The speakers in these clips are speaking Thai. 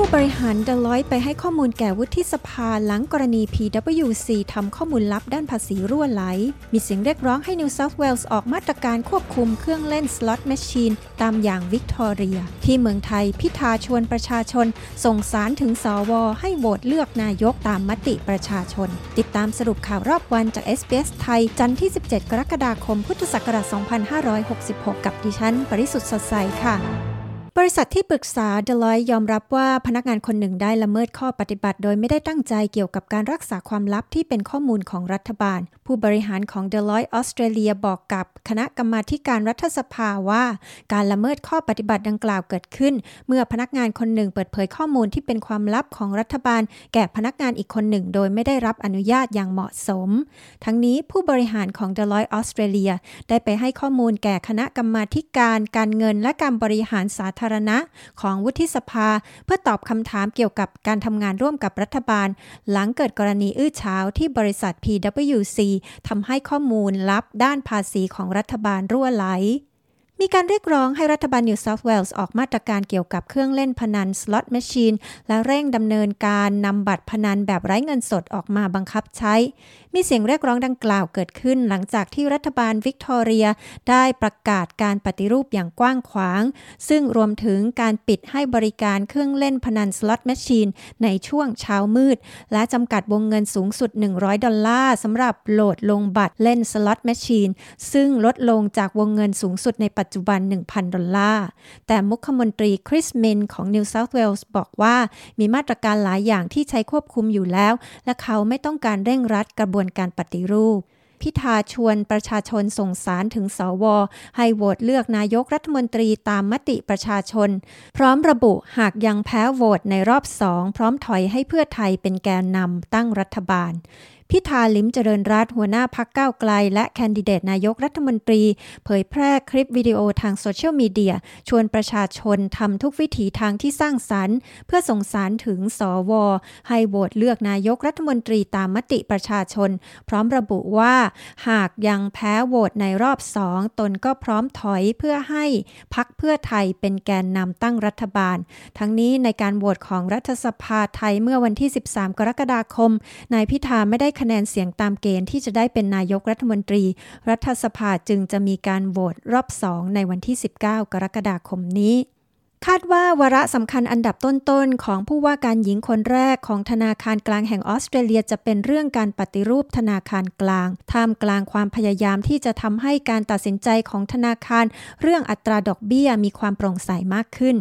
ผู้บริหาร Deloitte ไปให้ข้อมูลแก่วุฒิสภาหลังกรณี PWC ทำข้อมูลลับด้านภาษีรั่วไหล มีเสียงเรียกร้องให้ New South Wales ออกมาตรการควบคุมเครื่องเล่นสล็อตแมชชีนตามอย่างวิกตอเรีย ที่เมืองไทยพิธาชวนประชาชน ส่งสารถึงสวให้โหวตเลือกนายกตามมติประชาชน ติดตามสรุปข่าวรอบวันจาก SBS ไทย จันทร์ที่ 17 กรกฎาคม พุทธศักราช 2566 กับดิฉัน ปริสุทธ์สดใสค่ะ บริษัทที่ปรึกษาเดลอยยอมรับว่าพนักงานคนหนึ่งได้ละเมิดข้อปฏิบัติโดยไม่ได้ตั้งใจเกี่ยวกับการรักษาความลับที่เป็นข้อมูลของรัฐบาล ผู้บริหารของเดลอยออสเตรเลียบอกกับคณะกรรมาการรัฐสภาว่า การละเมิดข้อปฏิบัติดังกล่าวเกิดขึ้น เมื่อพนักงานคนหนึ่งเปิดเผยข้อมูลที่เป็นความลับของรัฐบาล แก่พนักงานอีกคนหนึ่ง โดยไม่ได้รับอนุญาตอย่างเหมาะสม ทั้งนี้ผู้บริหารของ Deloitte ออสเตรเลียได้ไปให้ข้อมูลแก่คณะกรรมาการการเงินและการบริหารสาธารณะของของวุฒิสภา เพื่อตอบคำถามเกี่ยวกับการทำงานร่วมกับรัฐบาล หลังเกิดกรณีอื้อฉาวที่บริษัท PWC ทำให้ข้อมูลลับด้านภาษีของรัฐบาลรั่วไหล มีการเรียกร้องให้รัฐบาลนิวเซาท์เวลส์ออกมาตรการเกี่ยวกับเครื่องเล่นพนันสล็อตแมชชีนและเร่งดำเนินการนำบัตรพนันแบบไร้เงินสดออกมาบังคับใช้ มีเสียงเรียกร้องดังกล่าวเกิดขึ้นหลังจากที่รัฐบาลวิกตอเรียได้ประกาศการปฏิรูปอย่างกว้างขวาง ซึ่งรวมถึงการปิดให้บริการเครื่องเล่นพนันสล็อตแมชชีนในช่วงเช้ามืด และจำกัดวงเงินสูงสุด 100 ดอลลาร์สำหรับโหลดลงบัตรเล่นสล็อตแมชชีนซึ่งลดลงจากวงเงินสูงสุดในปัจจุบัน 1,000 ดอลลาร์ แต่มุขมนตรีคริสมินส์ของ New South Wales บอกว่ามีมาตรการหลายอย่างที่ใช้ควบคุมอยู่แล้ว และเขาไม่ต้องการเร่งรัดกระบวนการปฏิรูปพิธาชวนประชาชนส่งสารถึงสว ให้โหวตเลือกนายกรัฐมนตรีตามมติประชาชน พร้อมระบุหากยังแพ้โหวตในรอบสอง พร้อมถอยให้เพื่อไทยเป็นแกนนำตั้งรัฐบาล พิธาลิมเจริญรัตหัวหน้าพักก้าวไกล และแคนดิเดตนายกรัฐมนตรี เผยแพร่คลิปวิดีโอทางโซเชียลมีเดีย ชวนประชาชนทำทุกวิถีทางที่สร้างสรรค์ เพื่อส่งสารถึงสว ให้โหวตเลือกนายกรัฐมนตรีตามมติประชาชน พร้อมระบุว่า หากยังแพ้โหวตในรอบสองตนก็พร้อมถอยเพื่อให้พักเพื่อไทยเป็นแกนนำตั้งรัฐบาล ทั้งนี้ในการโหวตของรัฐสภาไทยเมื่อวันที่ 13 กรกฎาคมนายพิธาไม่ได้คะแนนเสียงตามเกณฑ์ที่จะได้เป็นนายกรัฐมนตรี รัฐสภาจึงจะมีการโหวตรอบสองในวันที่ 19 กรกฎาคมนี้คาดว่าวาระสำคัญอันดับต้น ๆ ของผู้ว่าการหญิงคนแรกของธนาคารกลางแห่งออสเตรเลียจะเป็นเรื่องการปฏิรูปธนาคารกลาง ท่ามกลางความพยายามที่จะทำให้การตัดสินใจของธนาคาร เรื่องอัตราดอกเบี้ยมีความโปร่งใสมากขึ้น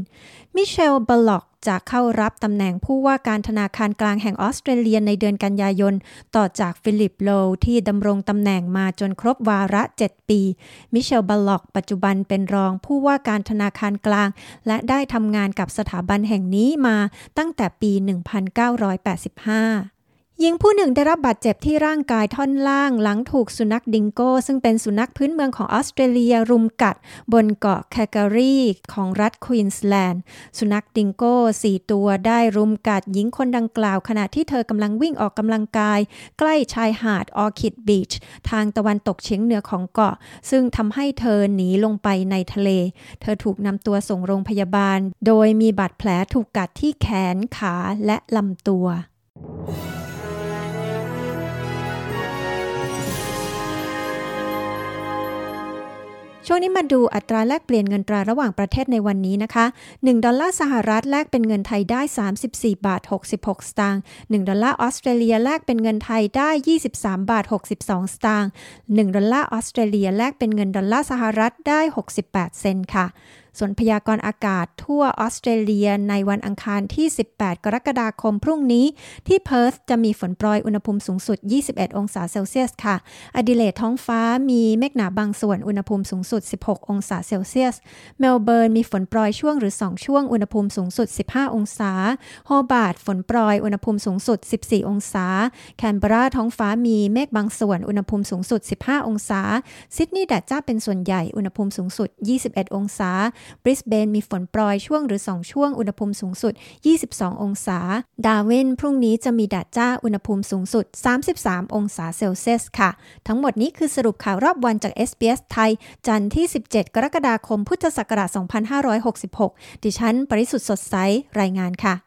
มิเชลบล็อกจะเข้ารับตำแหน่งผู้ว่าการธนาคารกลางแห่งออสเตรเลียในเดือนกันยายน ต่อจากฟิลิปโลว์ที่ดำรงตำแหน่งมาจนครบวาระ 7 ปี มิเชลบุลล็อกปัจจุบันเป็นรองผู้ว่าการธนาคารกลาง และได้ทำงานกับสถาบันแห่งนี้มาตั้งแต่ปี 1985 หญิงผู้หนึ่งได้รับบาดเจ็บที่ร่างกายท่อนล่าง หลังถูกสุนัขดิงโก้ ซึ่งเป็นสุนัขพื้นเมืองของออสเตรเลียรุมกัด บนเกาะแคการีของรัฐควีนสแลนด์ สุนัขดิงโก้สี่ตัวได้รุมกัดหญิงคนดังกล่าว ขณะที่เธอกำลังวิ่งออกกำลังกาย ใกล้ชายหาดออคิดบีชทางตะวันตกเฉียงเหนือของเกาะ ซึ่งทำให้เธอหนีลงไปในทะเล เธอถูกนำตัวส่งโรงพยาบาล โดยมีบาดแผลถูกกัดที่แขนขาและลำตัว ช่วงนี้มาดูอัตราแลกเปลี่ยนเงินตราระหว่างประเทศในวันนี้นะคะ 1 ดอลลาร์สหรัฐแลกเป็นเงินไทยได้ 34 บาท 66 สตางค์ 1 ดอลลาร์ออสเตรเลียแลกเป็นเงินไทยได้ 23 บาท 62 สตางค์ 1 ดอลลาร์ออสเตรเลียแลกเป็นเงินดอลลาร์สหรัฐได้ 68 เซนต์ค่ะ ส่วนพยากรณ์อากาศทั่วออสเตรเลียในวันอังคารที่ 18 กรกฎาคมพรุ่งนี้ ที่เพิร์ธจะมีฝนโปรยอุณหภูมิสูงสุด 21 องศาเซลเซียสค่ะ แอดิเลดท้องฟ้ามีเมฆหนาบางส่วนอุณหภูมิสูงสุด 16 องศาเซลเซียส เมลเบิร์นมีฝนโปรยช่วงหรือ 2 ช่วงอุณหภูมิสูงสุด 15 องศา โฮบาร์ตฝนโปรยอุณหภูมิสูงสุด 14 องศา แคนเบราท้องฟ้ามีเมฆบางส่วนอุณหภูมิสูงสุด 15 องศา ซิดนีย์แดดจ้าเป็นส่วนใหญ่อุณหภูมิสูงสุด 21 องศาบริสเบนมีฝนโปรยช่วงหรือ 2 ช่วงอุณหภูมิสูงสุด 22 องศา ดาร์วินพรุ่งนี้จะมีแดดจ้าอุณหภูมิสูงสุด 33 องศาเซลเซียสค่ะ ทั้งหมดนี้คือสรุปข่าวรอบวันจาก SBS ไทย จันทร์ที่ 17 กรกฎาคมพุทธศักราช2566 ดิฉัน ปริสุทธ์สดใสรายงานค่ะ